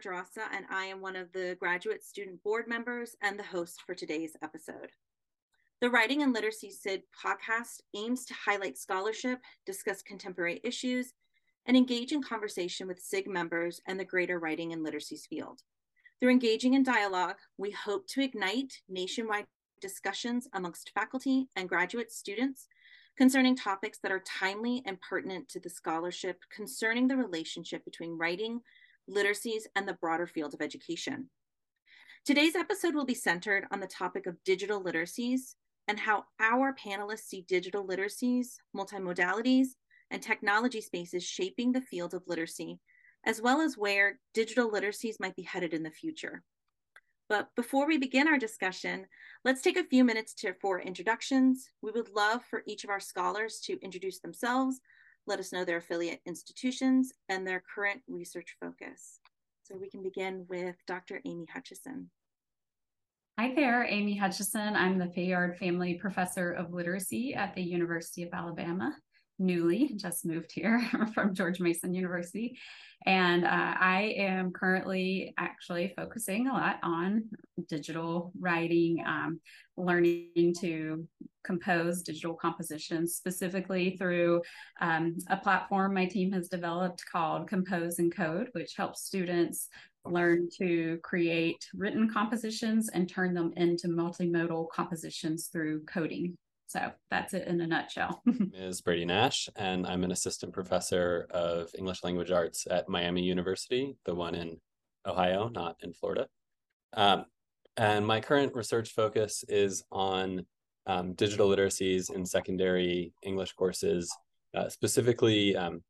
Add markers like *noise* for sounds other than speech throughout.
Drossa, and I am one of the graduate student board members and the host for today's episode. The Writing and Literacy SIG podcast aims to highlight scholarship, discuss contemporary issues, and engage in conversation with SIG members and the greater writing and literacies field. Through engaging in dialogue, we hope to ignite nationwide discussions amongst faculty and graduate students concerning topics that are timely and pertinent to the scholarship concerning the relationship between writing, literacies, and the broader field of education. Today's episode will be centered on the topic of digital literacies and how our panelists see digital literacies, multimodalities, and technology spaces shaping the field of literacy, as well as where digital literacies might be headed in the future. But before we begin our discussion, let's take a few minutes to, for introductions. We would love for each of our scholars to introduce themselves, let us know their affiliate institutions, and their current research focus. So we can begin with Dr. Amy Hutchison. Hi there, Amy Hutchison. I'm the Fayard Family Professor of Literacy at the University of Alabama newly just moved here *laughs* from George Mason University. And uh, I am currently actually focusing a lot on digital writing, um, learning to compose digital compositions, specifically through um, a platform my team has developed called Compose and Code, which helps students learn to create written compositions and turn them into multimodal compositions through coding. So that's it in a nutshell. *laughs* is Brady Nash, and I'm an assistant professor of English language arts at Miami University, the one in Ohio, not in Florida. Um, and my current research focus is on um, digital literacies in secondary English courses, uh, specifically um,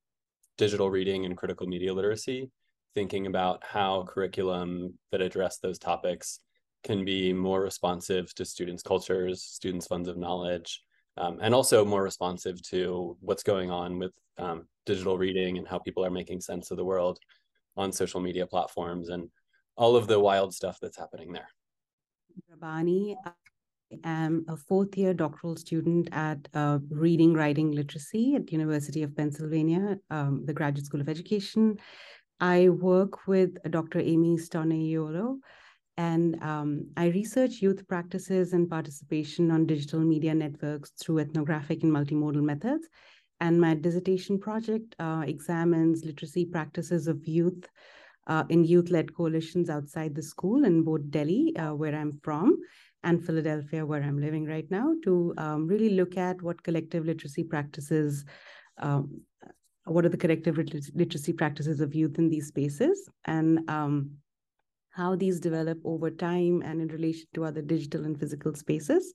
digital reading and critical media literacy, thinking about how curriculum that address those topics can be more responsive to students' cultures, students' funds of knowledge, um, and also more responsive to what's going on with um, digital reading and how people are making sense of the world on social media platforms and all of the wild stuff that's happening there. Rabani, I am a fourth year doctoral student at uh, Reading Writing Literacy at University of Pennsylvania, um, the Graduate School of Education. I work with Dr. Amy Stornaiuolo, and um, I research youth practices and participation on digital media networks through ethnographic and multimodal methods. And my dissertation project uh, examines literacy practices of youth uh, in youth led coalitions outside the school in both Delhi, uh, where I'm from, and Philadelphia, where I'm living right now, to um, really look at what collective literacy practices. Um, what are the collective literacy practices of youth in these spaces and um, how these develop over time and in relation to other digital and physical spaces.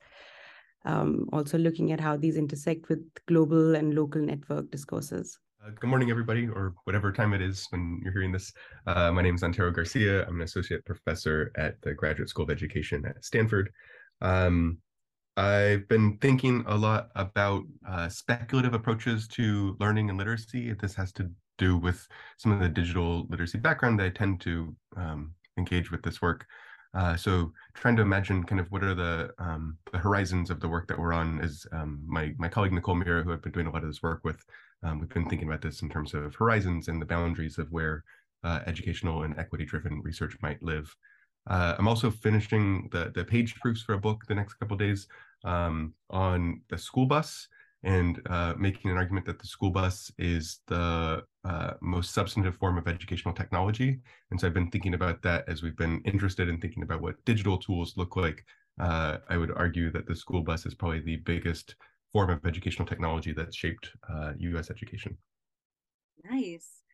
Um, also looking at how these intersect with global and local network discourses. Uh, good morning, everybody, or whatever time it is when you're hearing this. Uh, my name is Antero Garcia. I'm an associate professor at the Graduate School of Education at Stanford. Um, I've been thinking a lot about uh, speculative approaches to learning and literacy. This has to do with some of the digital literacy background that I tend to um, engage with this work. Uh, so trying to imagine kind of what are the um, the horizons of the work that we're on is um, my my colleague Nicole Mirra, who I've been doing a lot of this work with. Um, we've been thinking about this in terms of horizons and the boundaries of where uh, educational and equity driven research might live. Uh, I'm also finishing the the page proofs for a book the next couple days um, on the school bus and uh, making an argument that the school bus is the uh, most substantive form of educational technology. And so I've been thinking about that as we've been interested in thinking about what digital tools look like. Uh, I would argue that the school bus is probably the biggest form of educational technology that's shaped US uh, education. Nice.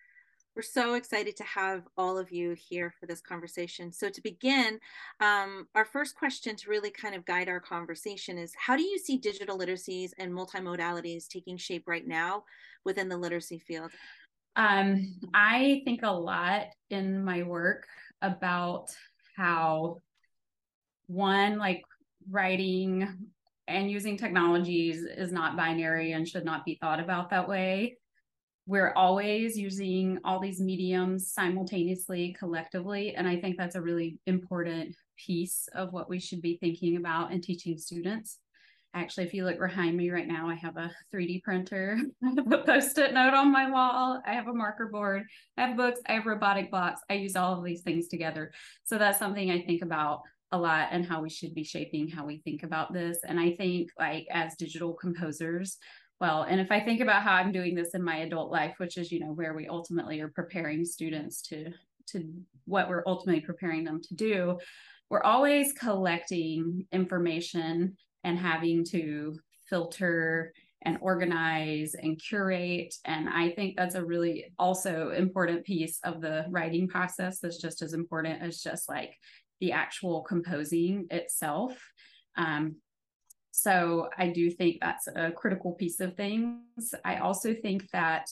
We're so excited to have all of you here for this conversation. So, to begin, um, our first question to really kind of guide our conversation is How do you see digital literacies and multimodalities taking shape right now within the literacy field? Um, I think a lot in my work about how one, like writing and using technologies is not binary and should not be thought about that way we're always using all these mediums simultaneously collectively and i think that's a really important piece of what we should be thinking about and teaching students Actually, if you look behind me right now, I have a 3D printer, *laughs* I have a post-it note on my wall, I have a marker board, I have books, I have robotic blocks. I use all of these things together. So that's something I think about a lot and how we should be shaping how we think about this. And I think like as digital composers, well, and if I think about how I'm doing this in my adult life, which is, you know, where we ultimately are preparing students to to what we're ultimately preparing them to do, we're always collecting information and having to filter and organize and curate. And I think that's a really also important piece of the writing process that's just as important as just like the actual composing itself. Um, so I do think that's a critical piece of things. I also think that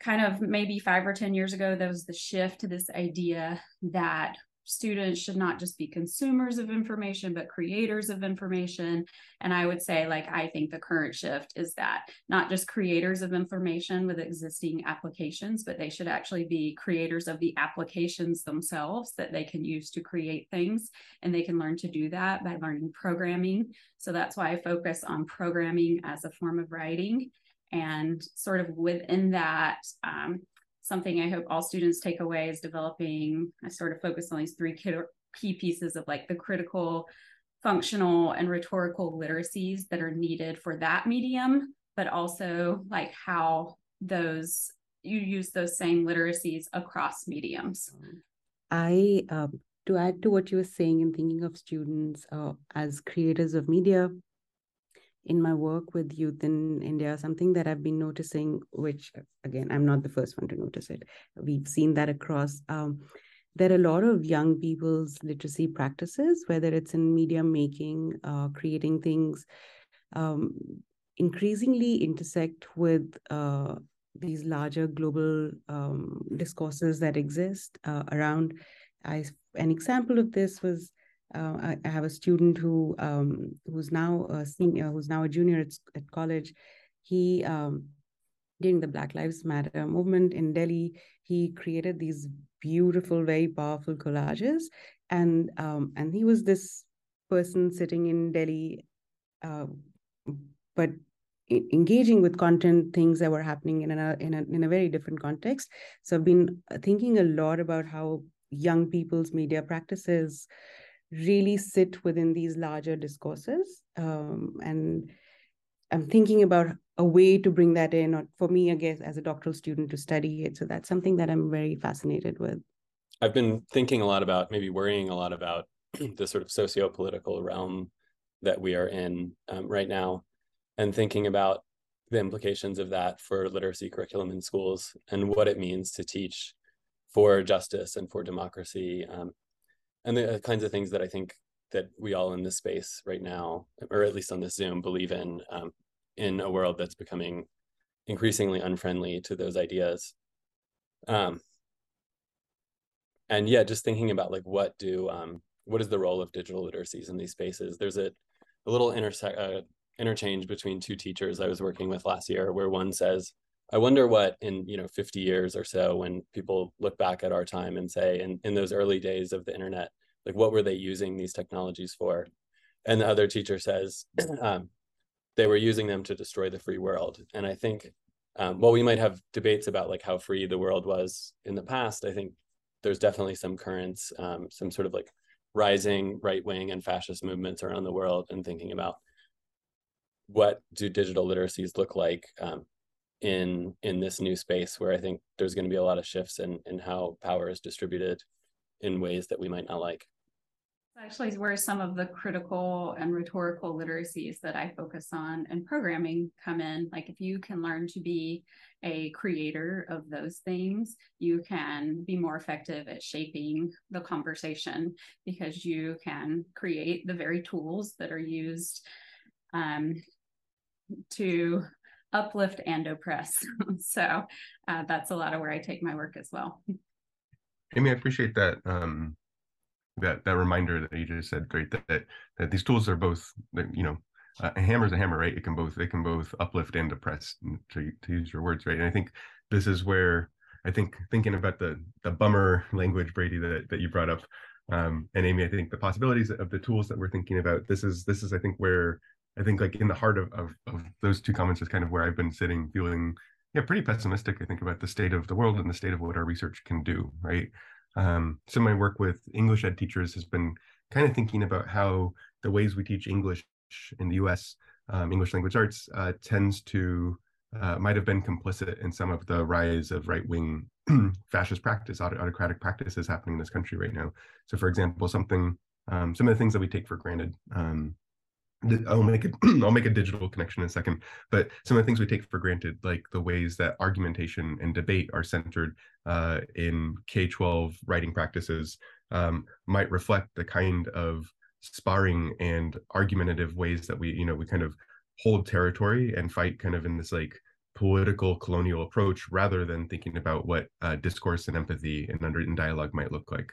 kind of maybe five or 10 years ago, there was the shift to this idea that students should not just be consumers of information, but creators of information. And I would say, like, I think the current shift is that not just creators of information with existing applications, but they should actually be creators of the applications themselves that they can use to create things. And they can learn to do that by learning programming. So that's why I focus on programming as a form of writing. And sort of within that, um, something I hope all students take away is developing, I sort of focus on these three key pieces of like the critical, functional, and rhetorical literacies that are needed for that medium, but also like how those you use those same literacies across mediums. I, um, to add to what you were saying and thinking of students uh, as creators of media, in my work with youth in India, something that I've been noticing, which again, I'm not the first one to notice it. We've seen that across. Um, there are a lot of young people's literacy practices, whether it's in media making, uh, creating things, um, increasingly intersect with uh, these larger global um, discourses that exist uh, around. I, an example of this was uh, I, I, have a student who um, who's now a senior, who's now a junior at, at college. He um, during the Black Lives Matter movement in Delhi, he created these beautiful, very powerful collages, and um, and he was this person sitting in Delhi, uh, but engaging with content things that were happening in a, in a in a very different context so i've been thinking a lot about how young people's media practices really sit within these larger discourses. Um, and I'm thinking about a way to bring that in, or for me, I guess, as a doctoral student to study it. So that's something that I'm very fascinated with. I've been thinking a lot about, maybe worrying a lot about *clears throat* the sort of socio-political realm that we are in um, right now, and thinking about the implications of that for literacy curriculum in schools and what it means to teach for justice and for democracy um, and the kinds of things that I think that we all in this space right now, or at least on this Zoom, believe in um, in a world that's becoming increasingly unfriendly to those ideas. Um, and yeah, just thinking about like what do um, what is the role of digital literacies in these spaces? There's a, a little intersect uh, interchange between two teachers I was working with last year, where one says, "I wonder what in you know 50 years or so, when people look back at our time and say, in in those early days of the internet, like what were they using these technologies for? And the other teacher says *clears throat* um, they were using them to destroy the free world. And i think um, while we might have debates about like how free the world was in the past i think there's definitely some currents um, some sort of like rising right wing and fascist movements around the world and thinking about what do digital literacies look like um, in in this new space where i think there's going to be a lot of shifts in in how power is distributed in ways that we might not like actually where some of the critical and rhetorical literacies that I focus on and programming come in. Like if you can learn to be a creator of those things, you can be more effective at shaping the conversation because you can create the very tools that are used um, to uplift and oppress. *laughs* so uh, that's a lot of where I take my work as well. Amy, I appreciate that. Um, that that reminder that you just said, great that that, that these tools are both, you know, a hammer is a hammer, right? It can both they can both uplift and depress, to to use your words, right? And I think this is where I think thinking about the the bummer language, Brady, that that you brought up, um, and Amy, I think the possibilities of the tools that we're thinking about. This is this is I think where I think like in the heart of, of, of those two comments is kind of where I've been sitting, feeling yeah pretty pessimistic. I think about the state of the world and the state of what our research can do. Right. Um, of my work with English ed teachers has been kind of thinking about how the ways we teach English in the U.S. Um, English language arts uh, tends to uh, might have been complicit in some of the rise of right-wing *clears throat* fascist practice, autocratic practices happening in this country right now. So, for example, something, um, some of the things that we take for granted. Um, I'll make it. *clears throat* I'll make a digital connection in a second. But some of the things we take for granted, like the ways that argumentation and debate are centered uh, in K-12 writing practices, um, might reflect the kind of sparring and argumentative ways that we, you know, we kind of hold territory and fight kind of in this like political colonial approach rather than thinking about what uh, discourse and empathy and underwritten dialogue might look like.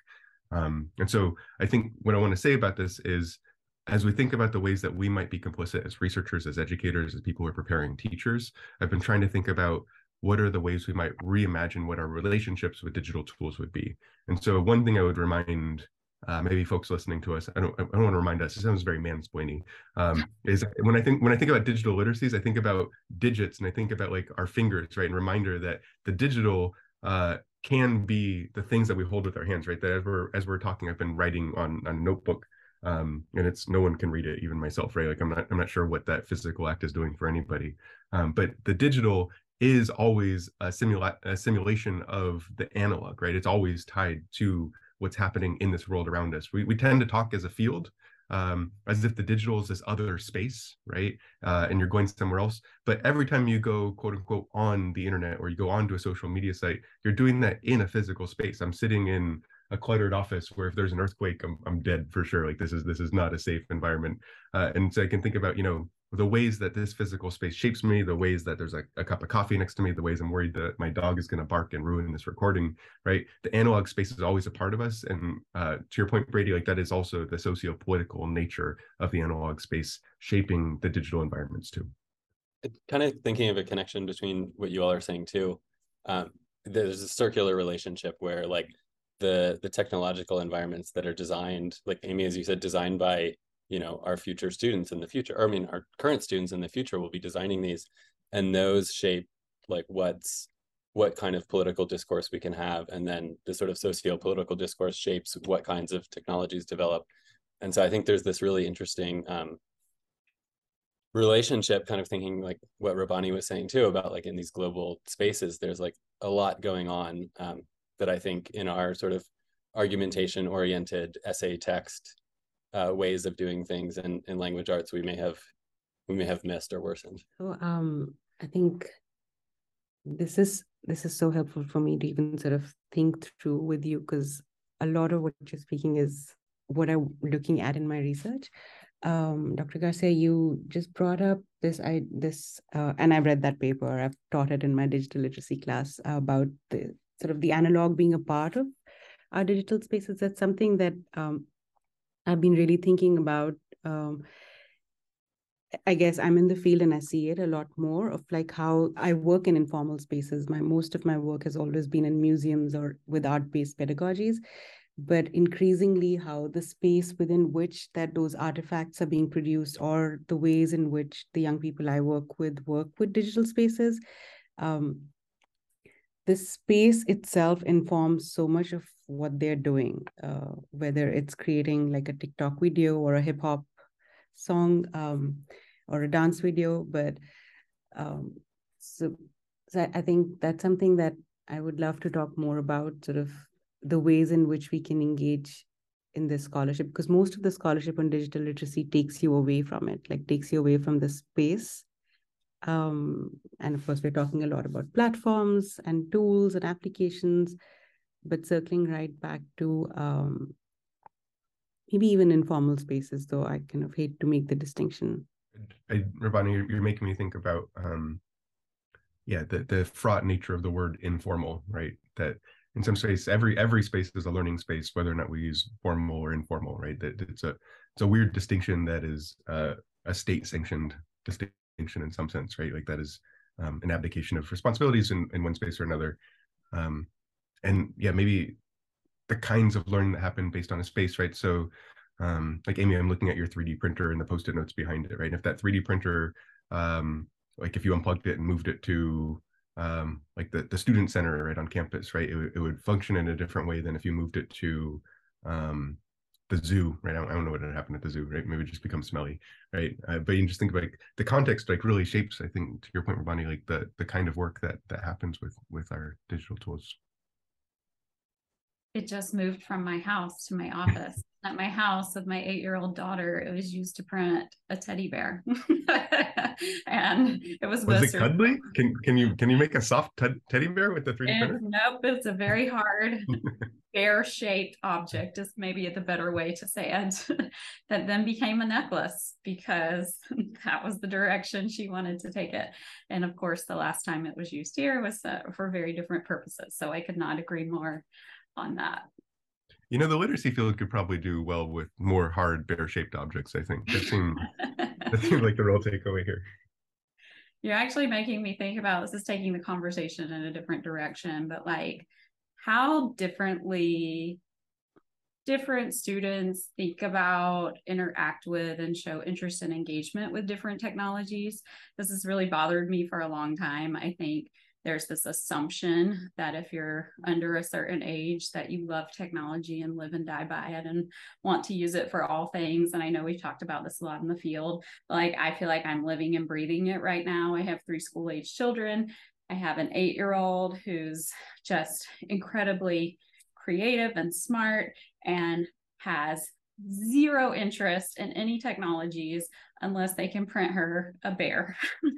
Um, and so I think what I want to say about this is as we think about the ways that we might be complicit as researchers, as educators, as people who are preparing teachers, I've been trying to think about what are the ways we might reimagine what our relationships with digital tools would be. And so one thing I would remind uh, maybe folks listening to us, I don't, I don't want to remind us. It sounds very mansplaining. Um, *laughs* is when I think when I think about digital literacies, I think about digits and I think about like our fingers, right? And reminder that the digital uh, can be the things that we hold with our hands, right? That as we're as we're talking, I've been writing on, on a notebook, um, and it's no one can read it, even myself, right? Like I'm not I'm not sure what that physical act is doing for anybody, um, but the digital is always a simula- a simulation of the analog, right? It's always tied to what's happening in this world around us. We, we tend to talk as a field, um, as if the digital is this other space, right? Uh, and you're going somewhere else. But every time you go, quote unquote, on the internet or you go onto a social media site, you're doing that in a physical space. I'm sitting in a cluttered office where if there's an earthquake, I'm, I'm dead for sure. Like this is this is not a safe environment. Uh, and so I can think about, you know, the ways that this physical space shapes me, the ways that there's a, a cup of coffee next to me, the ways I'm worried that my dog is going to bark and ruin this recording, right? The analog space is always a part of us. And uh, to your point, Brady, like that is also the socio-political nature of the analog space shaping the digital environments too. Kind of thinking of a connection between what you all are saying too. Um, there's a circular relationship where like the the technological environments that are designed, like Amy, as you said, designed by you know our future students in the future or i mean our current students in the future will be designing these and those shape like what's what kind of political discourse we can have and then the sort of socio-political discourse shapes what kinds of technologies develop. And so i think there's this really interesting um, relationship kind of thinking like what Rabani was saying too about like in these global spaces there's like a lot going on um, that i think in our sort of argumentation oriented essay text uh, ways of doing things in, in language arts we may have we may have missed or worsened. So um, I think this is this is so helpful for me to even sort of think through with you because a lot of what you're speaking is what I'm looking at in my research. Um, Dr. Garcia, you just brought up this I this uh, and I've read that paper. I've taught it in my digital literacy class about the sort of the analog being a part of our digital spaces. That's something that um, I've been really thinking about. Um, I guess I'm in the field and I see it a lot more of like how I work in informal spaces. My most of my work has always been in museums or with art-based pedagogies, but increasingly how the space within which that those artifacts are being produced or the ways in which the young people I work with work with digital spaces. Um, the space itself informs so much of what they're doing, uh, whether it's creating like a TikTok video or a hip hop song um, or a dance video. But um, so, so I think that's something that I would love to talk more about, sort of the ways in which we can engage in this scholarship, because most of the scholarship on digital literacy takes you away from it, like takes you away from the space um, and of course, we're talking a lot about platforms and tools and applications but circling right back to um, maybe even informal spaces, though I kind of hate to make the distinction. I, you're, you're making me think about, um, yeah, the the fraught nature of the word informal, right? That in some space, every every space is a learning space, whether or not we use formal or informal, right? That it's a it's a weird distinction that is uh, a state sanctioned distinction in some sense, right? Like that is um, an abdication of responsibilities in, in one space or another. Um, and yeah, maybe the kinds of learning that happen based on a space, right? So um, like Amy, I'm looking at your 3D printer and the post-it notes behind it, right? And if that 3D printer, um, like if you unplugged it and moved it to um, like the, the student center right on campus, right, it, it would function in a different way than if you moved it to um, the zoo, right? I don't, I don't know what would happen at the zoo, right? Maybe it just becomes smelly, right? Uh, but you just think like the context, like really shapes, I think, to your point, Rabani, like the the kind of work that that happens with with our digital tools. It just moved from my house to my office. At my house with my eight-year-old daughter, it was used to print a teddy bear, *laughs* and it was. Was it cuddly? Can can you can you make a soft teddy bear with the three D printer? Nope, it's a very *laughs* hard *laughs* bear-shaped object. Is maybe the better way to say it. that then became a necklace because that was the direction she wanted to take it. And of course, the last time it was used here was uh, for very different purposes. So I could not agree more on that. You know, the literacy field could probably do well with more hard bear-shaped objects. I think that seemed that seemed *laughs* like the real takeaway here. You're actually making me think about this is taking the conversation in a different direction, but like how differently different students think about, interact with, and show interest and engagement with different technologies. This has really bothered me for a long time. I think there's this assumption that if you're under a certain age that you love technology and live and die by it and want to use it for all things. And i know we've talked about this a lot in the field. Like i feel like i'm living and breathing it right now. I have three school age children. I have an eight year old who's just incredibly creative and smart and has zero interest in any technologies unless they can print her a bear.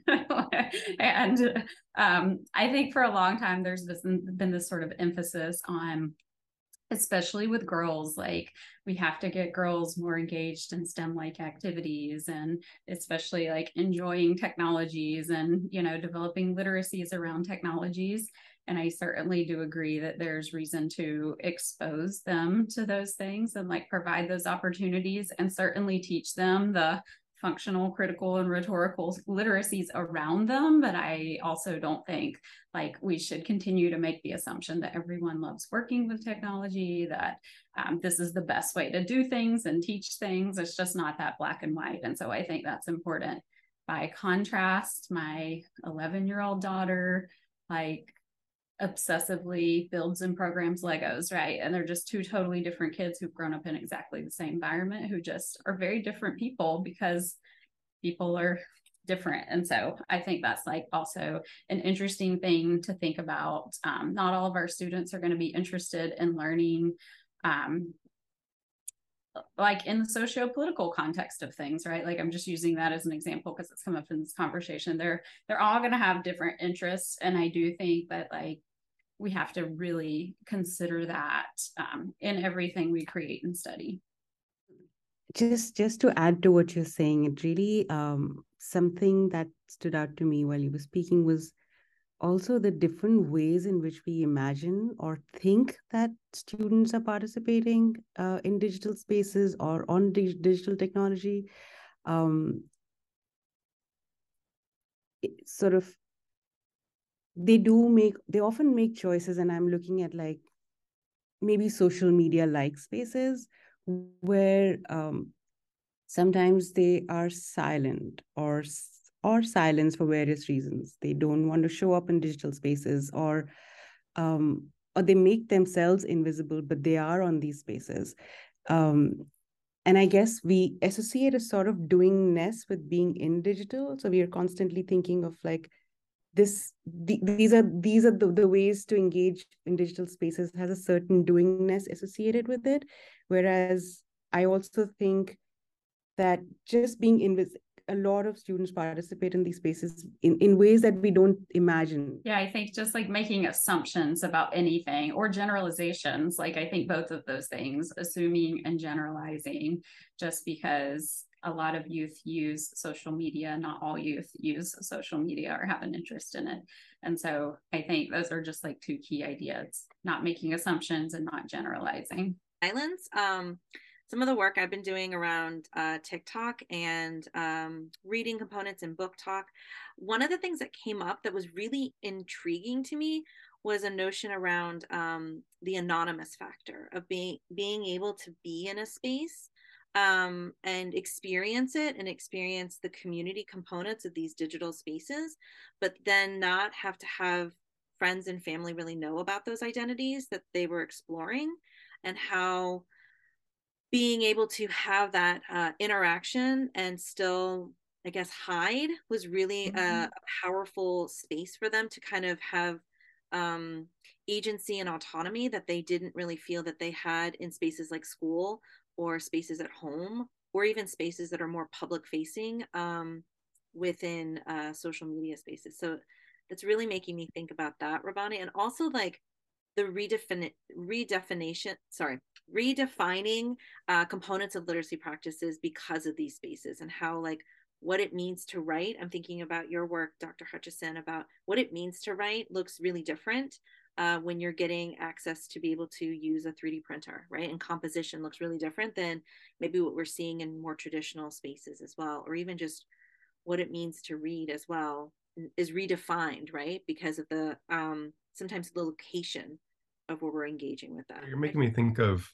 *laughs* and um, I think for a long time, there's been this sort of emphasis on, especially with girls, like we have to get girls more engaged in STEM like activities and especially like enjoying technologies and, you know, developing literacies around technologies. And I certainly do agree that there's reason to expose them to those things and like provide those opportunities and certainly teach them the functional, critical, and rhetorical literacies around them. But I also don't think like we should continue to make the assumption that everyone loves working with technology, that um, this is the best way to do things and teach things. It's just not that black and white. And so I think that's important. By contrast, my 11 year old daughter, like obsessively builds and programs Legos, right? And they're just two totally different kids who've grown up in exactly the same environment who just are very different people because people are different. And so I think that's like also an interesting thing to think about. Um, not all of our students are going to be interested in learning um, like in the socio-political context of things right like i'm just using that as an example because it's come up in this conversation they're they're all going to have different interests and i do think that like we have to really consider that um, in everything we create and study. Just just to add to what you're saying it really um, something that stood out to me while you were speaking was also the different ways in which we imagine or think that students are participating uh, in digital spaces or on dig- digital technology. Um, sort of they do make they often make choices and i'm looking at like maybe social media like spaces where um, sometimes they are silent or or silence for various reasons. They don't want to show up in digital spaces or um, or they make themselves invisible but they are on these spaces. Um, and i guess we associate a sort of doingness with being in digital. So we are constantly thinking of like this the, these are these are the, the ways to engage in digital spaces has a certain doingness associated with it whereas i also think that just being invisible a lot of students participate in these spaces in, in ways that we don't imagine. Yeah, I think just like making assumptions about anything or generalizations, like I think both of those things, assuming and generalizing, just because a lot of youth use social media. Not all youth use social media or have an interest in it. And so I think those are just like two key ideas not making assumptions and not generalizing. Silence. Um, some of the work I've been doing around uh, TikTok and um, reading components in BookTok. one of the things that came up that was really intriguing to me was a notion around um, the anonymous factor of being being able to be in a space um, and experience it and experience the community components of these digital spaces, but then not have to have friends and family really know about those identities that they were exploring and how being able to have that uh, interaction and still i guess hide was really mm-hmm. a, a, powerful space for them to kind of have um, agency and autonomy that they didn't really feel that they had in spaces like school or spaces at home or even spaces that are more public facing um, within uh, social media spaces. So that's really making me think about that rabani and also like the redefini- redefinition sorry redefining uh, components of literacy practices because of these spaces and how like what it means to write. I'm thinking about your work dr hutchison about what it means to write looks really different uh, when you're getting access to be able to use a 3d printer right and composition looks really different than maybe what we're seeing in more traditional spaces as well or even just what it means to read as well is redefined right because of the um, sometimes the location of where we're engaging with that. You're making me think of,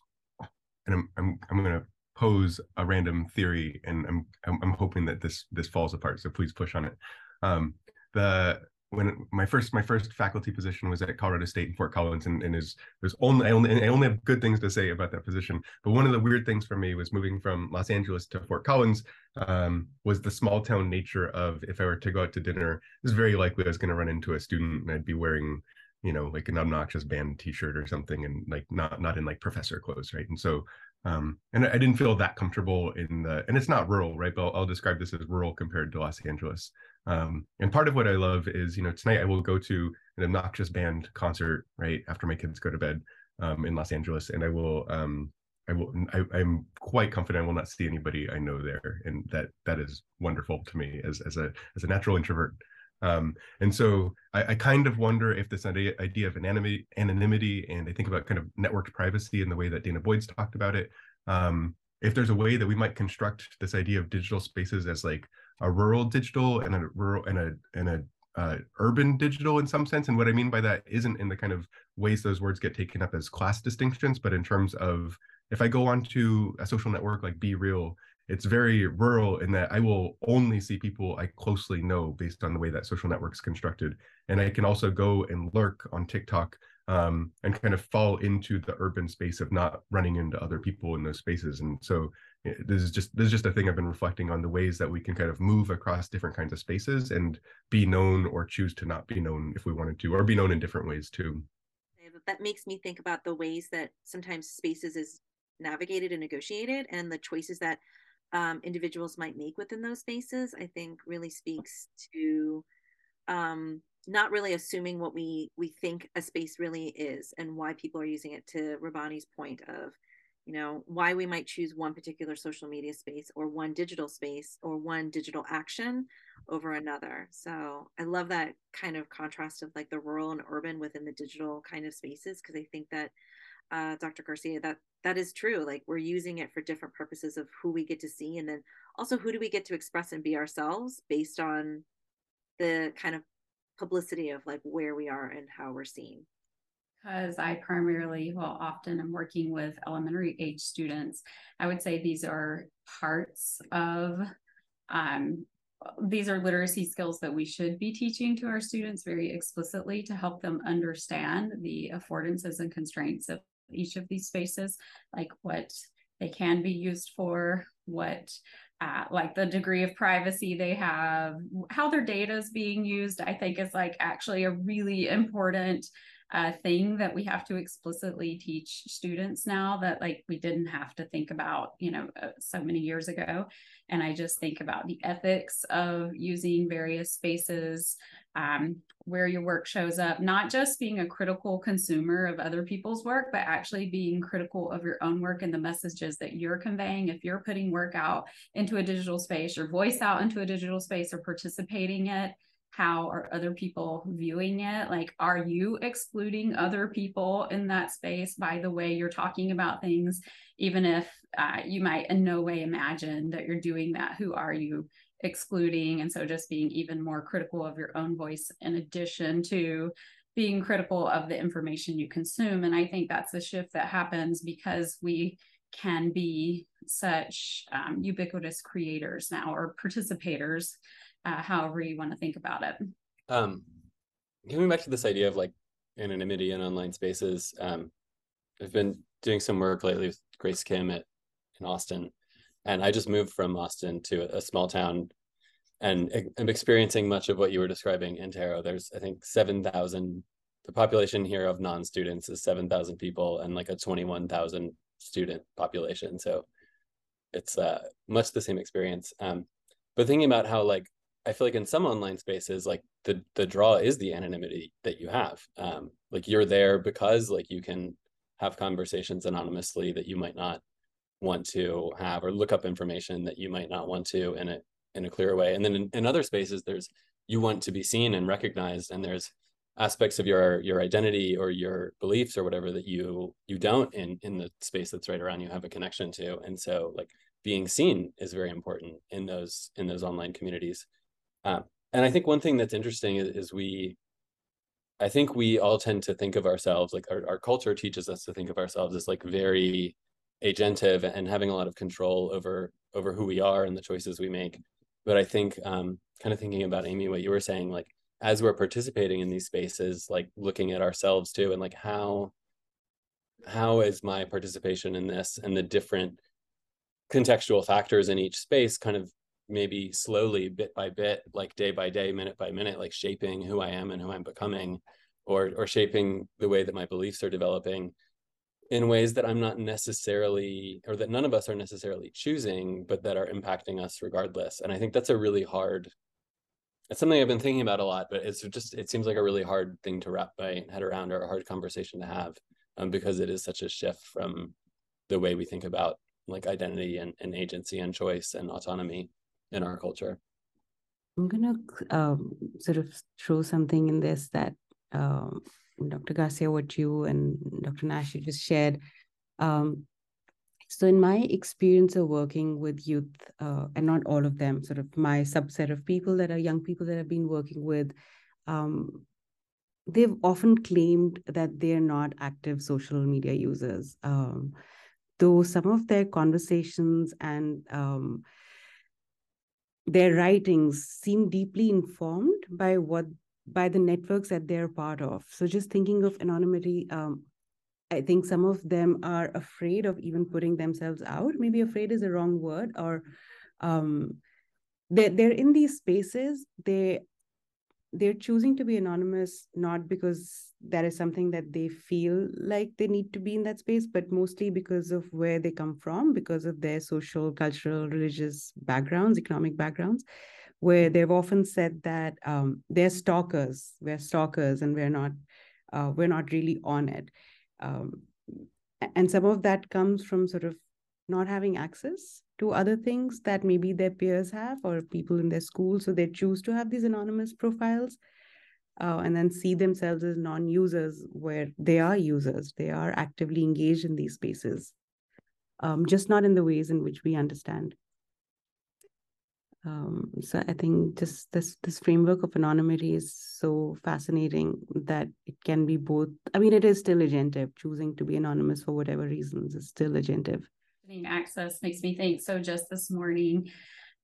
and I'm I'm I'm going to pose a random theory, and I'm, I'm I'm hoping that this this falls apart. So please push on it. Um, the when my first my first faculty position was at Colorado State in Fort Collins, and, and is there's only I only I only have good things to say about that position. But one of the weird things for me was moving from Los Angeles to Fort Collins um, was the small town nature of if I were to go out to dinner, it's very likely I was going to run into a student and I'd be wearing you know like an obnoxious band t-shirt or something and like not not in like professor clothes right? And so um and i didn't feel that comfortable in the and it's not rural right? But i'll, I'll describe this as rural compared to los angeles um and part of what i love is you know tonight i will go to an obnoxious band concert right after my kids go to bed um in los angeles and i will um I will. I, am quite confident I will not see anybody I know there, and that that is wonderful to me as as a as a natural introvert. Um, and so I, I, kind of wonder if this idea, idea of anonymity, anonymity, and I think about kind of networked privacy and the way that Danah Boyd's talked about it, um, if there's a way that we might construct this idea of digital spaces as like a rural digital and a rural and a and a uh, urban digital in some sense. And what I mean by that isn't in the kind of ways those words get taken up as class distinctions, but in terms of if I go onto a social network like BeReal it's very rural in that I will only see people I closely know based on the way that social network is constructed. And I can also go and lurk on TikTok um, and kind of fall into the urban space of not running into other people in those spaces. And so this is just this is just a thing I've been reflecting on the ways that we can kind of move across different kinds of spaces and be known or choose to not be known if we wanted to, or be known in different ways too. That makes me think about the ways that sometimes spaces is navigated and negotiated and the choices that um, individuals might make within those spaces, I think really speaks to um, not really assuming what we we think a space really is and why people are using it. To Rabani's point of, you know, why we might choose one particular social media space or one digital space or one digital action over another. So I love that kind of contrast of like the rural and urban within the digital kind of spaces because I think that uh, Dr. Garcia, that that is true. Like we're using it for different purposes of who we get to see, and then also who do we get to express and be ourselves based on the kind of publicity of like where we are and how we're seen. Because I primarily, well, often I'm working with elementary age students. I would say these are parts of um, these are literacy skills that we should be teaching to our students very explicitly to help them understand the affordances and constraints of each of these spaces, like what they can be used for, what uh, like the degree of privacy they have, how their data is being used, I think is like actually a really important uh, thing that we have to explicitly teach students now that like we didn't have to think about, you know, uh, so many years ago. And I just think about the ethics of using various spaces um, where your work shows up, not just being a critical consumer of other people's work, but actually being critical of your own work and the messages that you're conveying. If you're putting work out into a digital space, your voice out into a digital space or participating it, how are other people viewing it? Like, are you excluding other people in that space by the way you're talking about things, even if uh, you might in no way imagine that you're doing that? Who are you excluding? And so, just being even more critical of your own voice in addition to being critical of the information you consume. And I think that's the shift that happens because we can be such um, ubiquitous creators now or participators, uh, however you want to think about it. Um, coming back to this idea of like anonymity in online spaces, um, I've been doing some work lately with Grace Kim at in Austin, and I just moved from Austin to a, small town, and I'm experiencing much of what you were describing Antero. There's I think seven thousand. The population here of non-students is seven thousand people, and like a twenty-one thousand student population. So it's uh, much the same experience. Um, but thinking about how like I feel like in some online spaces, like the the draw is the anonymity that you have. Um, like you're there because like you can have conversations anonymously that you might not want to have, or look up information that you might not want to in a in a clear way. And then in, in other spaces, there's you want to be seen and recognized, and there's aspects of your your identity or your beliefs or whatever that you you don't in in the space that's right around you have a connection to and so like being seen is very important in those in those online communities um, and i think one thing that's interesting is, is, we i think we all tend to think of ourselves like our, our culture teaches us to think of ourselves as like very agentive and having a lot of control over over who we are and the choices we make. But i think um, kind of thinking about amy what you were saying like as we're participating in these spaces like looking at ourselves too and like how how is my participation in this and the different contextual factors in each space kind of maybe slowly bit by bit like day by day minute by minute like shaping who i am and who i'm becoming or or shaping the way that my beliefs are developing in ways that i'm not necessarily or that none of us are necessarily choosing but that are impacting us regardless. And i think that's a really hard it's something I've been thinking about a lot, but it's just it seems like a really hard thing to wrap my head around or a hard conversation to have, um, because it is such a shift from the way we think about like identity and, and agency and choice and autonomy in our culture. I'm gonna um, sort of throw something in this that um, Dr. Garcia, what you and Dr. Nash you just shared. Um, so, in my experience of working with youth, uh, and not all of them, sort of my subset of people that are young people that I've been working with, um, they've often claimed that they're not active social media users. Um, though some of their conversations and um, their writings seem deeply informed by what by the networks that they're part of. So just thinking of anonymity, um, I think some of them are afraid of even putting themselves out. Maybe afraid is a wrong word, or um, they're, they're in these spaces. They they're choosing to be anonymous not because that is something that they feel like they need to be in that space, but mostly because of where they come from, because of their social, cultural, religious backgrounds, economic backgrounds, where they've often said that um, they're stalkers, we're stalkers, and we're not, uh, we're not really on it. Um, and some of that comes from sort of not having access to other things that maybe their peers have or people in their school so they choose to have these anonymous profiles uh, and then see themselves as non-users where they are users they are actively engaged in these spaces um, just not in the ways in which we understand um, so I think just this this framework of anonymity is so fascinating that it can be both. I mean, it is still agentive. Choosing to be anonymous for whatever reasons is still agentive. Access makes me think. So just this morning,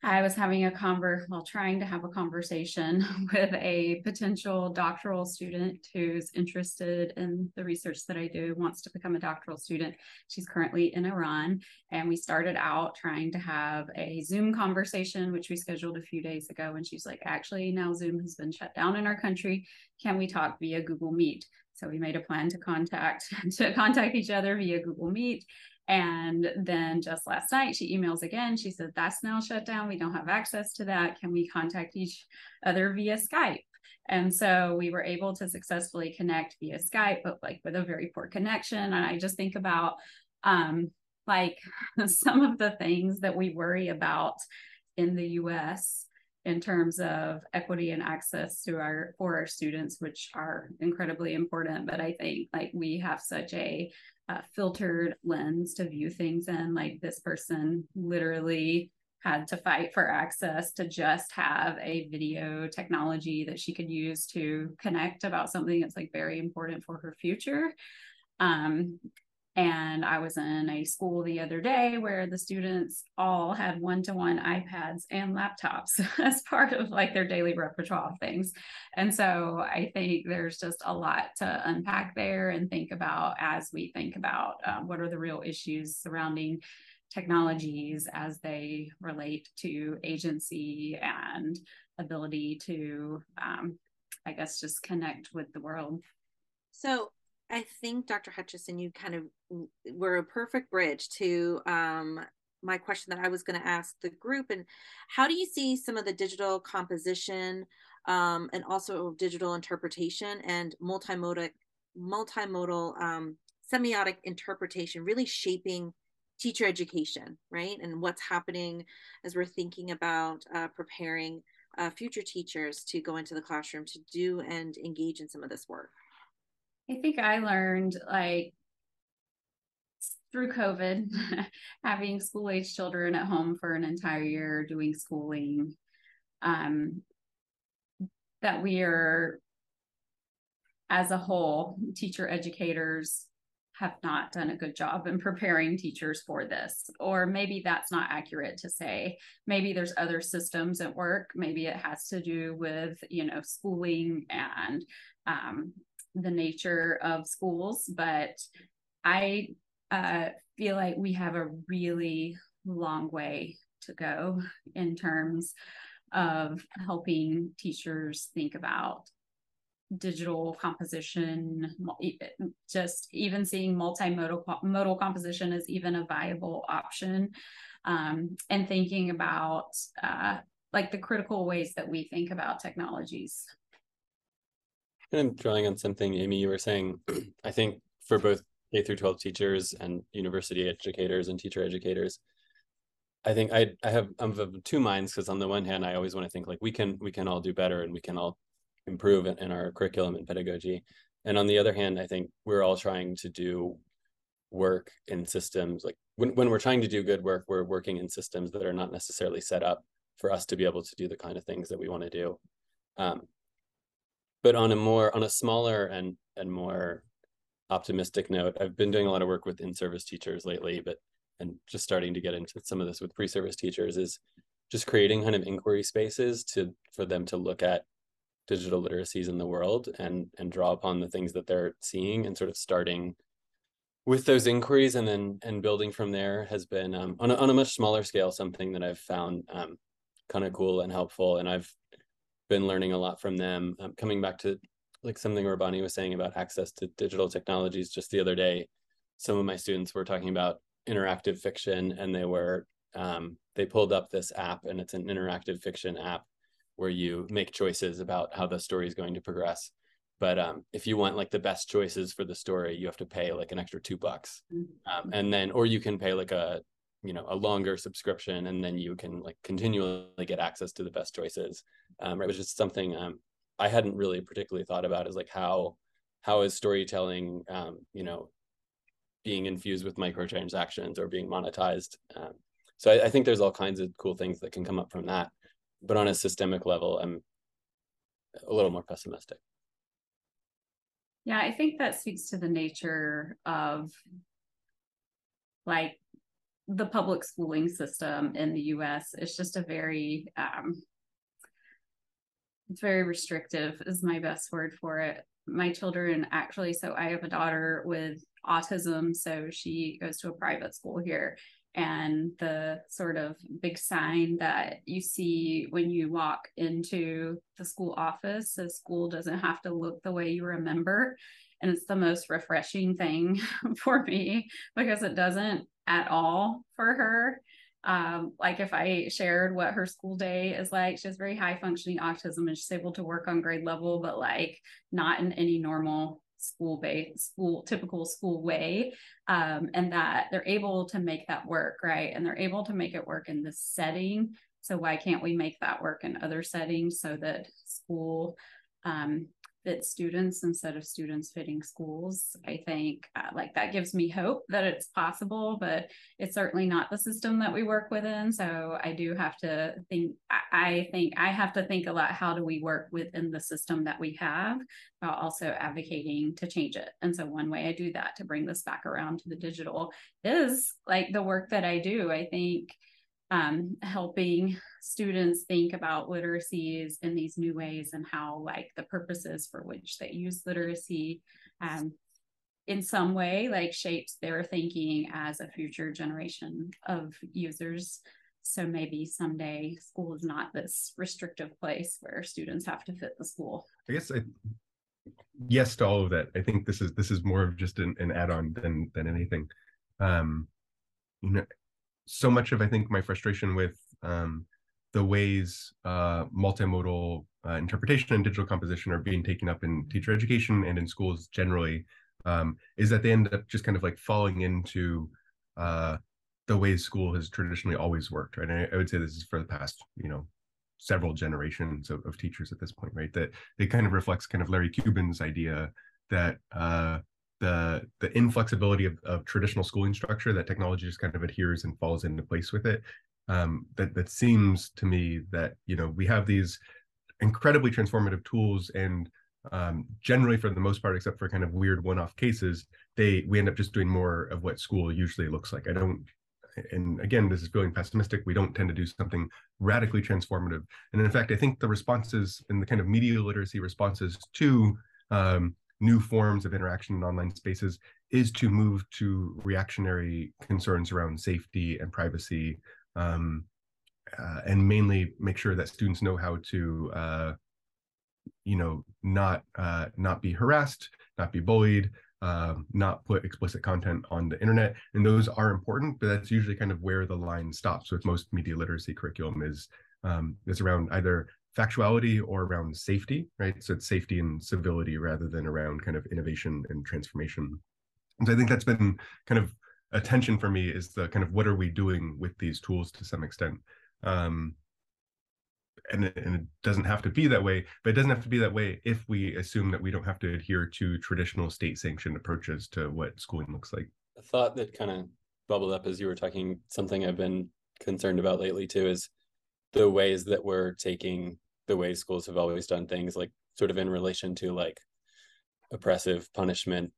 I was having a while well, trying to have a conversation *laughs* with a potential doctoral student who's interested in the research that I do, wants to become a doctoral student. She's currently in Iran. And we started out trying to have a Zoom conversation, which we scheduled a few days ago. And she's like, actually, now Zoom has been shut down in our country. Can we talk via Google Meet? So we made a plan to contact *laughs* to contact each other via Google Meet and then just last night, she emails again. She said, That's now shut down. We don't have access to that. Can we contact each other via Skype? And so we were able to successfully connect via Skype, but like with a very poor connection. And I just think about um, like *laughs* some of the things that we worry about in the US in terms of equity and access to our for our students which are incredibly important but i think like we have such a uh, filtered lens to view things in. Like this person literally had to fight for access to just have a video technology that she could use to connect about something that's like very important for her future. Um, And I was in a school the other day where the students all had one to one iPads and laptops *laughs* as part of like their daily repertoire of things. And so I think there's just a lot to unpack there and think about as we think about um, what are the real issues surrounding technologies as they relate to agency and ability to, um, I guess, just connect with the world. So I think Dr. Hutchison, you kind of were a perfect bridge to um, my question that I was going to ask the group. And how do you see some of the digital composition um, and also digital interpretation and multimodal, multimodal um, semiotic interpretation really shaping teacher education, right? And what's happening as we're thinking about uh, preparing uh, future teachers to go into the classroom to do and engage in some of this work? I think I learned like through COVID, *laughs* having school age children at home for an entire year doing schooling, um, that we are, as a whole, teacher educators have not done a good job in preparing teachers for this. Or maybe that's not accurate to say. Maybe there's other systems at work. Maybe it has to do with, you know, schooling and um, the nature of schools, but I uh, feel like we have a really long way to go in terms of helping teachers think about digital composition just even seeing multimodal modal composition as even a viable option um, and thinking about uh, like the critical ways that we think about technologies kind of drawing on something, Amy, you were saying, *clears throat* I think for both K through 12 teachers and university educators and teacher educators, I think I I have I'm of two minds because on the one hand I always want to think like we can we can all do better and we can all improve in, in our curriculum and pedagogy, and on the other hand I think we're all trying to do work in systems like when when we're trying to do good work we're working in systems that are not necessarily set up for us to be able to do the kind of things that we want to do. Um, but on a more on a smaller and and more optimistic note, I've been doing a lot of work with in-service teachers lately, but and just starting to get into some of this with pre-service teachers is just creating kind of inquiry spaces to for them to look at digital literacies in the world and and draw upon the things that they're seeing and sort of starting with those inquiries and then and building from there has been um, on, a, on a much smaller scale something that I've found um, kind of cool and helpful. And I've been learning a lot from them. Um, coming back to like something Rabani was saying about access to digital technologies just the other day, some of my students were talking about interactive fiction and they were um, they pulled up this app and it's an interactive fiction app where you make choices about how the story is going to progress. But um, if you want like the best choices for the story, you have to pay like an extra two bucks, mm-hmm. um, and then or you can pay like a you know a longer subscription and then you can like continually get access to the best choices. Um, right which is something um, i hadn't really particularly thought about is like how how is storytelling um, you know being infused with microtransactions or being monetized? Um, so I, I think there's all kinds of cool things that can come up from that but on a systemic level i'm a little more pessimistic. Yeah i think that speaks to the nature of like the public schooling system in the US is just a very um, it's very restrictive is my best word for it. My children actually, so I have a daughter with autism, so she goes to a private school here. And the sort of big sign that you see when you walk into the school office says school doesn't have to look the way you remember. And it's the most refreshing thing *laughs* for me because it doesn't at all for her. Um, like if I shared what her school day is like, she has very high functioning autism and she's able to work on grade level, but like not in any normal school based school typical school way. Um, and that they're able to make that work right? And they're able to make it work in this setting. So why can't we make that work in other settings so that school um, fit students instead of students fitting schools. I think uh, like that gives me hope that it's possible, but it's certainly not the system that we work within. So I do have to think, I think I have to think a lot how do we work within the system that we have while also advocating to change it. And so one way I do that to bring this back around to the digital is like the work that I do. I think um, helping students think about literacies in these new ways and how like the purposes for which they use literacy um, in some way like shapes their thinking as a future generation of users. So maybe someday school is not this restrictive place where students have to fit the school. I guess I, yes to all of that. I think this is this is more of just an, an add-on than than anything. Um you know so much of I think my frustration with um, the ways uh, multimodal uh, interpretation and digital composition are being taken up in teacher education and in schools generally um, is that they end up just kind of like falling into uh, the ways school has traditionally always worked, right? And I, I, would say this is for the past, you know, several generations of, of teachers at this point, right? That it kind of reflects kind of Larry Cuban's idea that uh, the the inflexibility of, of traditional schooling structure that technology just kind of adheres and falls into place with it um, that that seems to me that you know we have these incredibly transformative tools and um, generally for the most part except for kind of weird one-off cases they we end up just doing more of what school usually looks like. I don't and again this is feeling pessimistic we don't tend to do something radically transformative. And in fact i think the responses and the kind of media literacy responses to um, new forms of interaction in online spaces is to move to reactionary concerns around safety and privacy um, uh, and mainly make sure that students know how to uh, you know not uh, not be harassed not be bullied um, not put explicit content on the internet and those are important but that's usually kind of where the line stops with most media literacy curriculum is um, is around either factuality or around safety, right? So it's safety and civility rather than around kind of innovation and transformation. And so I think that's been kind of a tension for me is the kind of what are we doing with these tools to some extent. Um, and it, and it doesn't have to be that way, but it doesn't have to be that way if we assume that we don't have to adhere to traditional state sanctioned approaches to what schooling looks like. A thought that kind of bubbled up as you were talking, something I've been concerned about lately too is the ways that we're taking the way schools have always done things like sort of in relation to like oppressive punishment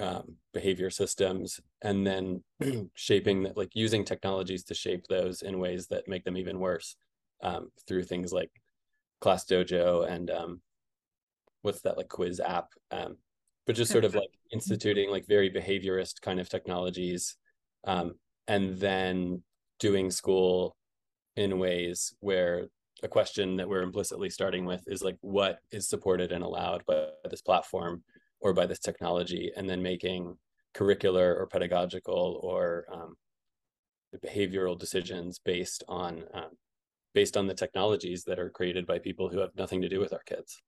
um, behavior systems and then *clears throat* shaping that like using technologies to shape those in ways that make them even worse um, through things like class dojo and um, what's that like quiz app um, but just sort of *laughs* like instituting like very behaviorist kind of technologies um, and then doing school in ways where a question that we're implicitly starting with is like what is supported and allowed by this platform or by this technology and then making curricular or pedagogical or um, behavioral decisions based on um, based on the technologies that are created by people who have nothing to do with our kids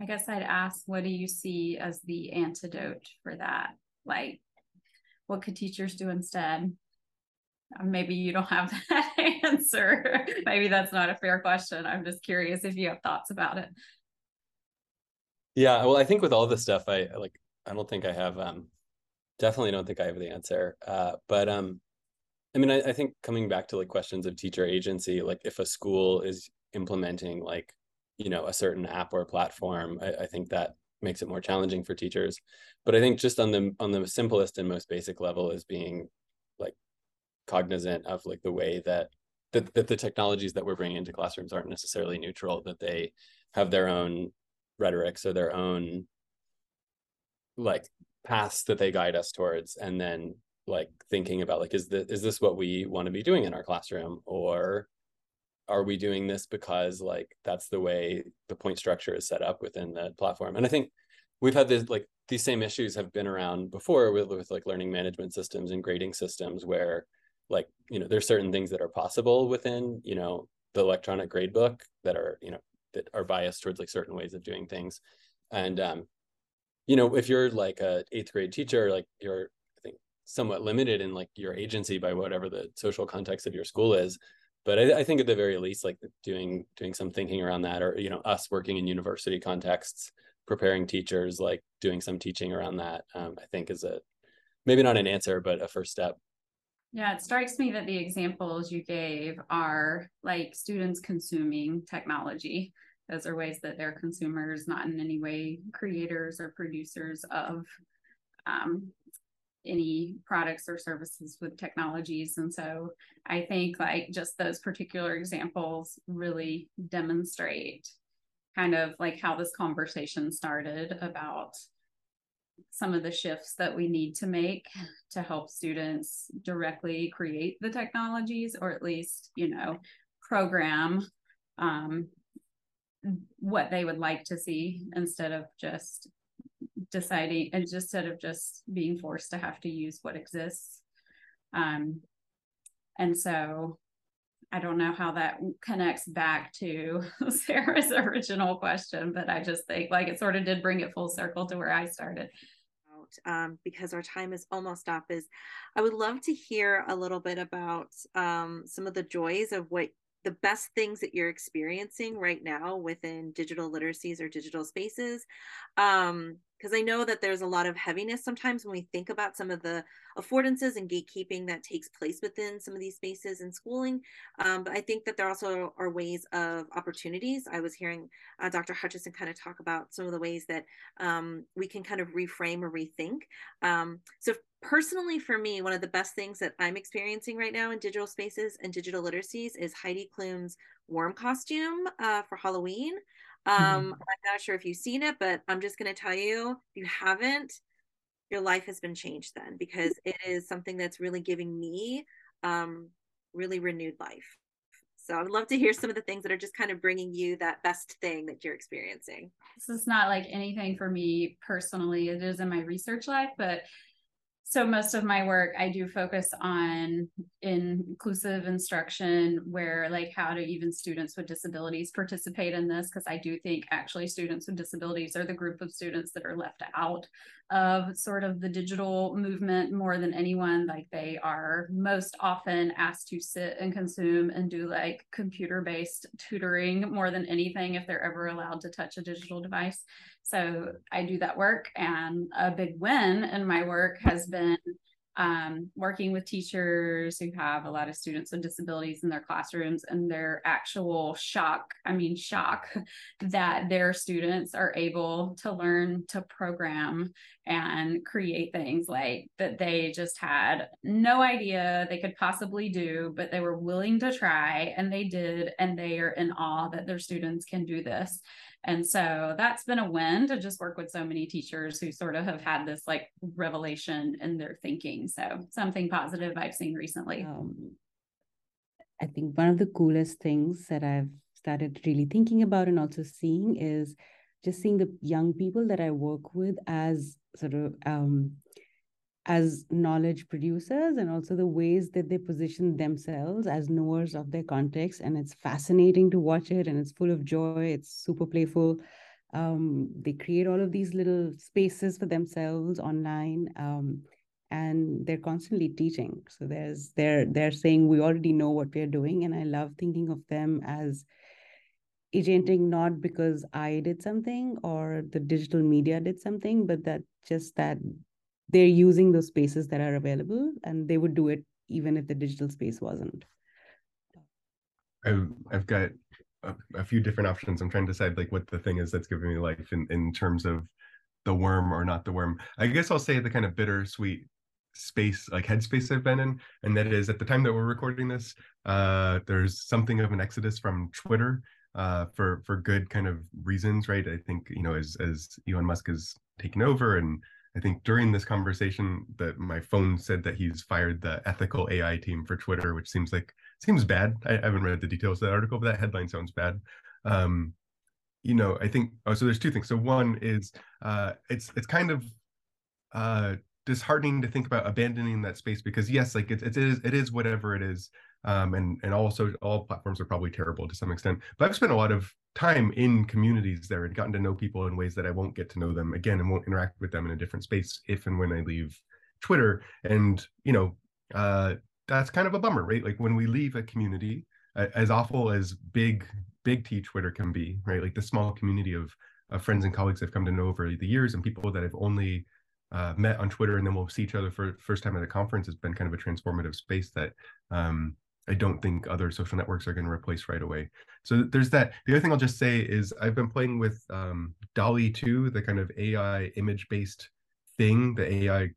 i guess i'd ask what do you see as the antidote for that like what could teachers do instead maybe you don't have *laughs* that answer. maybe that's not a fair question. I'm just curious if you have thoughts about it. Yeah, well, I think with all this stuff, I like. I don't think I have. Um, definitely don't think I have the answer. Uh, but um, I mean, I, I think coming back to like questions of teacher agency, like if a school is implementing like, you know, a certain app or platform, I, I think that makes it more challenging for teachers. But I think just on the on the simplest and most basic level is being like cognizant of like the way that that, that the technologies that we're bringing into classrooms aren't necessarily neutral that they have their own rhetorics or their own like paths that they guide us towards and then like thinking about like is this is this what we want to be doing in our classroom? Or are we doing this because like that's the way the point structure is set up within the platform? And i think we've had this like these same issues have been around before with, with like learning management systems and grading systems where like you know there's certain things that are possible within you know the electronic grade book that are you know that are biased towards like certain ways of doing things and um you know if you're like a eighth grade teacher like you're i think somewhat limited in like your agency by whatever the social context of your school is but I, I think at the very least like doing doing some thinking around that or you know us working in university contexts preparing teachers, like doing some teaching around that, um, I think is a maybe not an answer, but a first step. Yeah, it strikes me that the examples you gave are like students consuming technology. Those are ways that they're consumers, not in any way creators or producers of um, any products or services with technologies. And so I think like just those particular examples really demonstrate kind of like how this conversation started about some of the shifts that we need to make to help students directly create the technologies or at least you know program um, what they would like to see instead of just deciding and just instead of just being forced to have to use what exists. Um, and so I don't know how that connects back to *laughs* Sarah's original question, but I just think like it sort of did bring it full circle to where I started. Um, because our time is almost up, is I would love to hear a little bit about um, some of the joys of what the best things that you're experiencing right now within digital literacies or digital spaces um, because I know that there's a lot of heaviness sometimes when we think about some of the affordances and gatekeeping that takes place within some of these spaces in schooling. Um, but I think that there also are ways of opportunities. I was hearing uh, Dr. Hutchison kind of talk about some of the ways that um, we can kind of reframe or rethink. Um, so personally for me, one of the best things that I'm experiencing right now in digital spaces and digital literacies is Heidi Klum's worm costume uh, for Halloween. Mm-hmm. Um, mm-hmm. I'm not sure if you've seen it, but I'm just going to tell you if you haven't, your life has been changed then because it is something that's really giving me um, really renewed life. So I would love to hear some of the things that are just kind of bringing you that best thing that you're experiencing. This is not like anything for me personally. It is in my research life, but so most of my work i do focus on inclusive instruction where like how do even students with disabilities participate in this? Because i do think actually students with disabilities are the group of students that are left out of sort of the digital movement more than anyone like they are most often asked to sit and consume and do like computer based tutoring more than anything if they're ever allowed to touch a digital device so I do that work. And a big win in my work has been um, working with teachers who have a lot of students with disabilities in their classrooms and their actual shock I mean, shock *laughs* that their students are able to learn to program and create things like that they just had no idea they could possibly do, but they were willing to try and they did. And they are in awe that their students can do this. And so that's been a win to just work with so many teachers who sort of have had this like revelation in their thinking. So something positive I've seen recently. Um, I think one of the coolest things that I've started really thinking about and also seeing is just seeing the young people that I work with as sort of um, as knowledge producers and also the ways that they position themselves as knowers of their context. And it's fascinating to watch it and it's full of joy. It's super playful. Um, they create all of these little spaces for themselves online. Um, and they're constantly teaching. So there's they're they're saying we already know what we're doing. And I love thinking of them as agenting not because I did something or the digital media did something, but that just that they're using those spaces that are available and they would do it even if the digital space wasn't. I've, I've got a, a few different options. I'm trying to decide like what the thing is that's giving me life in, in terms of the worm or not the worm. I guess i'll say the kind of bittersweet space like headspace i've been in and that is at the time that we're recording this uh there's something of an exodus from twitter uh for for good kind of reasons right? I think you know as as elon musk has taken over and I think during this conversation that my phone said that he's fired the ethical AI team for Twitter, which seems like seems bad. I, I haven't read the details of that article, but that headline sounds bad. Um, you know, I think oh, so there's two things. So one is uh it's it's kind of uh disheartening to think about abandoning that space because yes, like it, it is it is whatever it is um, and and also all platforms are probably terrible to some extent. But I've spent a lot of time in communities there and gotten to know people in ways that I won't get to know them again and won't interact with them in a different space if and when I leave Twitter. And you know, uh, that's kind of a bummer, right? Like when we leave a community, as awful as big big T Twitter can be, right? Like the small community of of friends and colleagues I've come to know over the years and people that I've only uh, met on Twitter and then we'll see each other for first time at a conference has been kind of a transformative space that um, I don't think other social networks are going to replace right away. So there's that. The other thing I'll just say is I've been playing with um, DALL-E 2, the kind of AI image based thing, the AI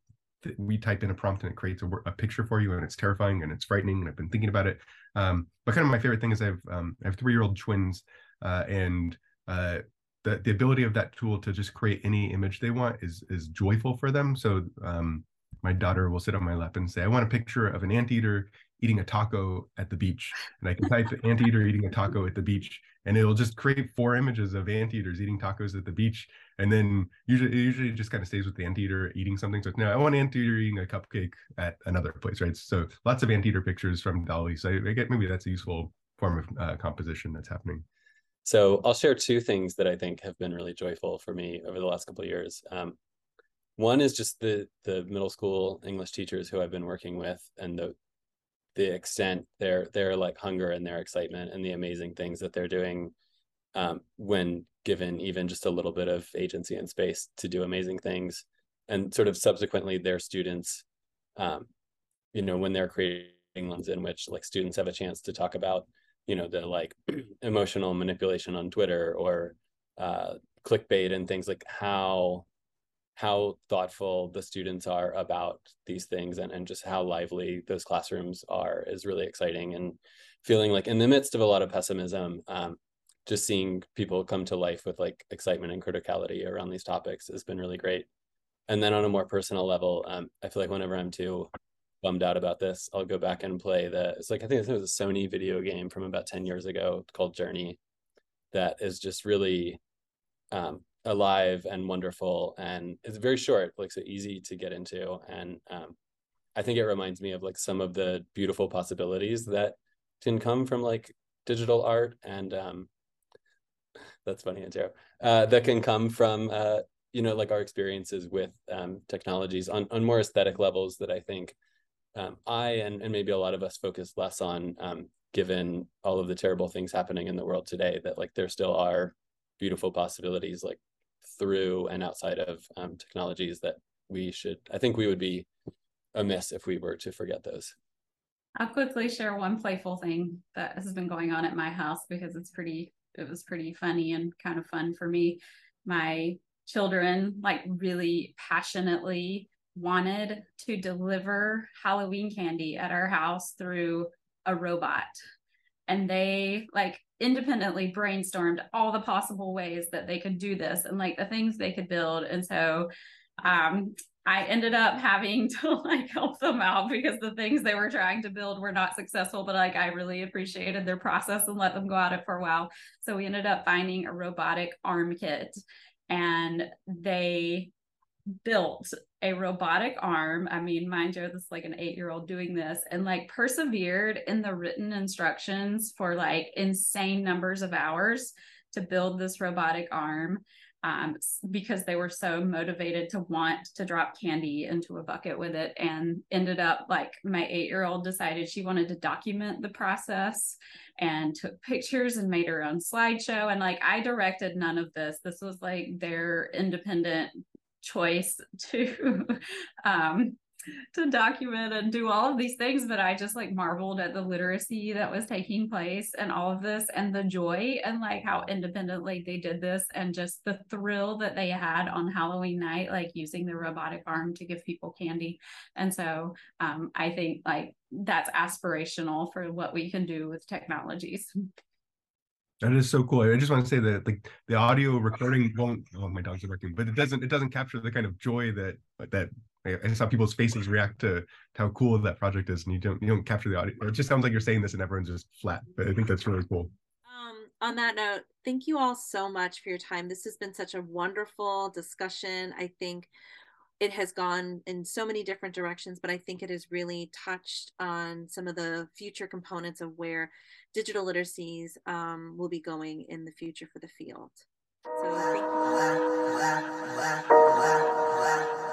that we type in a prompt and it creates a, a, picture for you and it's terrifying and it's frightening and I've been thinking about it. Um, but kind of my favorite thing is I have um, I have three year old twins uh, and uh, the the ability of that tool to just create any image they want is is joyful for them. So um, my daughter will sit on my lap and say, "I want a picture of an anteater eating a taco at the beach," and I can type anteater eating a taco at the beach, and it'll just create four images of anteaters eating tacos at the beach, and then usually it usually just kind of stays with the anteater eating something. So no, I want anteater eating a cupcake at another place, right? So lots of anteater pictures from DALL-E. So I, I get maybe that's a useful form of uh, composition that's happening. So I'll share two things that I think have been really joyful for me over the last couple of years. Um, one is just the the middle school English teachers who I've been working with and the the extent their their like hunger and their excitement and the amazing things that they're doing um, when given even just a little bit of agency and space to do amazing things. And sort of subsequently their students um, you know when they're creating ones in which like students have a chance to talk about you know the like *clears throat* emotional manipulation on twitter or uh, clickbait and things like how how thoughtful the students are about these things and, and just how lively those classrooms are is really exciting and feeling like in the midst of a lot of pessimism um, just seeing people come to life with like excitement and criticality around these topics has been really great and then on a more personal level um, i feel like whenever i'm too bummed out about this, I'll go back and play the. It's like I think it was a Sony video game from about ten years ago called Journey, that is just really um, alive and wonderful, and it's very short, like so easy to get into, and um, I think it reminds me of like some of the beautiful possibilities that can come from like digital art and um, *sighs* that's funny, Antero. Uh, that can come from uh, you know like our experiences with um, technologies on on more aesthetic levels that I think um, I and, and maybe a lot of us focus less on um, given all of the terrible things happening in the world today that like there still are beautiful possibilities like through and outside of um, technologies that we should i think we would be amiss if we were to forget those i'll quickly share one playful thing that has been going on at my house because it's pretty it was pretty funny and kind of fun for me my children like really passionately wanted to deliver Halloween candy at our house through a robot. And they like independently brainstormed all the possible ways that they could do this and like the things they could build. And so um I ended up having *laughs* to like help them out because the things they were trying to build were not successful, but like I really appreciated their process and let them go at it for a while. So we ended up finding a robotic arm kit and they built a robotic arm. I mean, mind you, this is like an eight year old doing this and like persevered in the written instructions for like insane numbers of hours to build this robotic arm um, because they were so motivated to want to drop candy into a bucket with it and ended up like my eight year old decided she wanted to document the process and took pictures and made her own slideshow and like i directed none of this this was like their independent choice *laughs* to um to document and do all of these things but i just like marveled at the literacy that was taking place and all of this and the joy and like how independently they did this and just the thrill that they had on halloween night like using the robotic arm to give people candy. And so um, i think like that's aspirational for what we can do with technologies *laughs* that is so cool. I just want to say that the the audio recording won't. Oh, my dogs are barking, but it doesn't. It doesn't capture the kind of joy that that I saw people's faces react to, to how cool that project is, and you don't you don't capture the audio. It just sounds like you're saying this, and everyone's just flat. But I think that's really cool. Um, on that note, thank you all so much for your time. This has been such a wonderful discussion. I think it has gone in so many different directions, but I think it has really touched on some of the future components of where digital literacies um, will be going in the future for the field. So.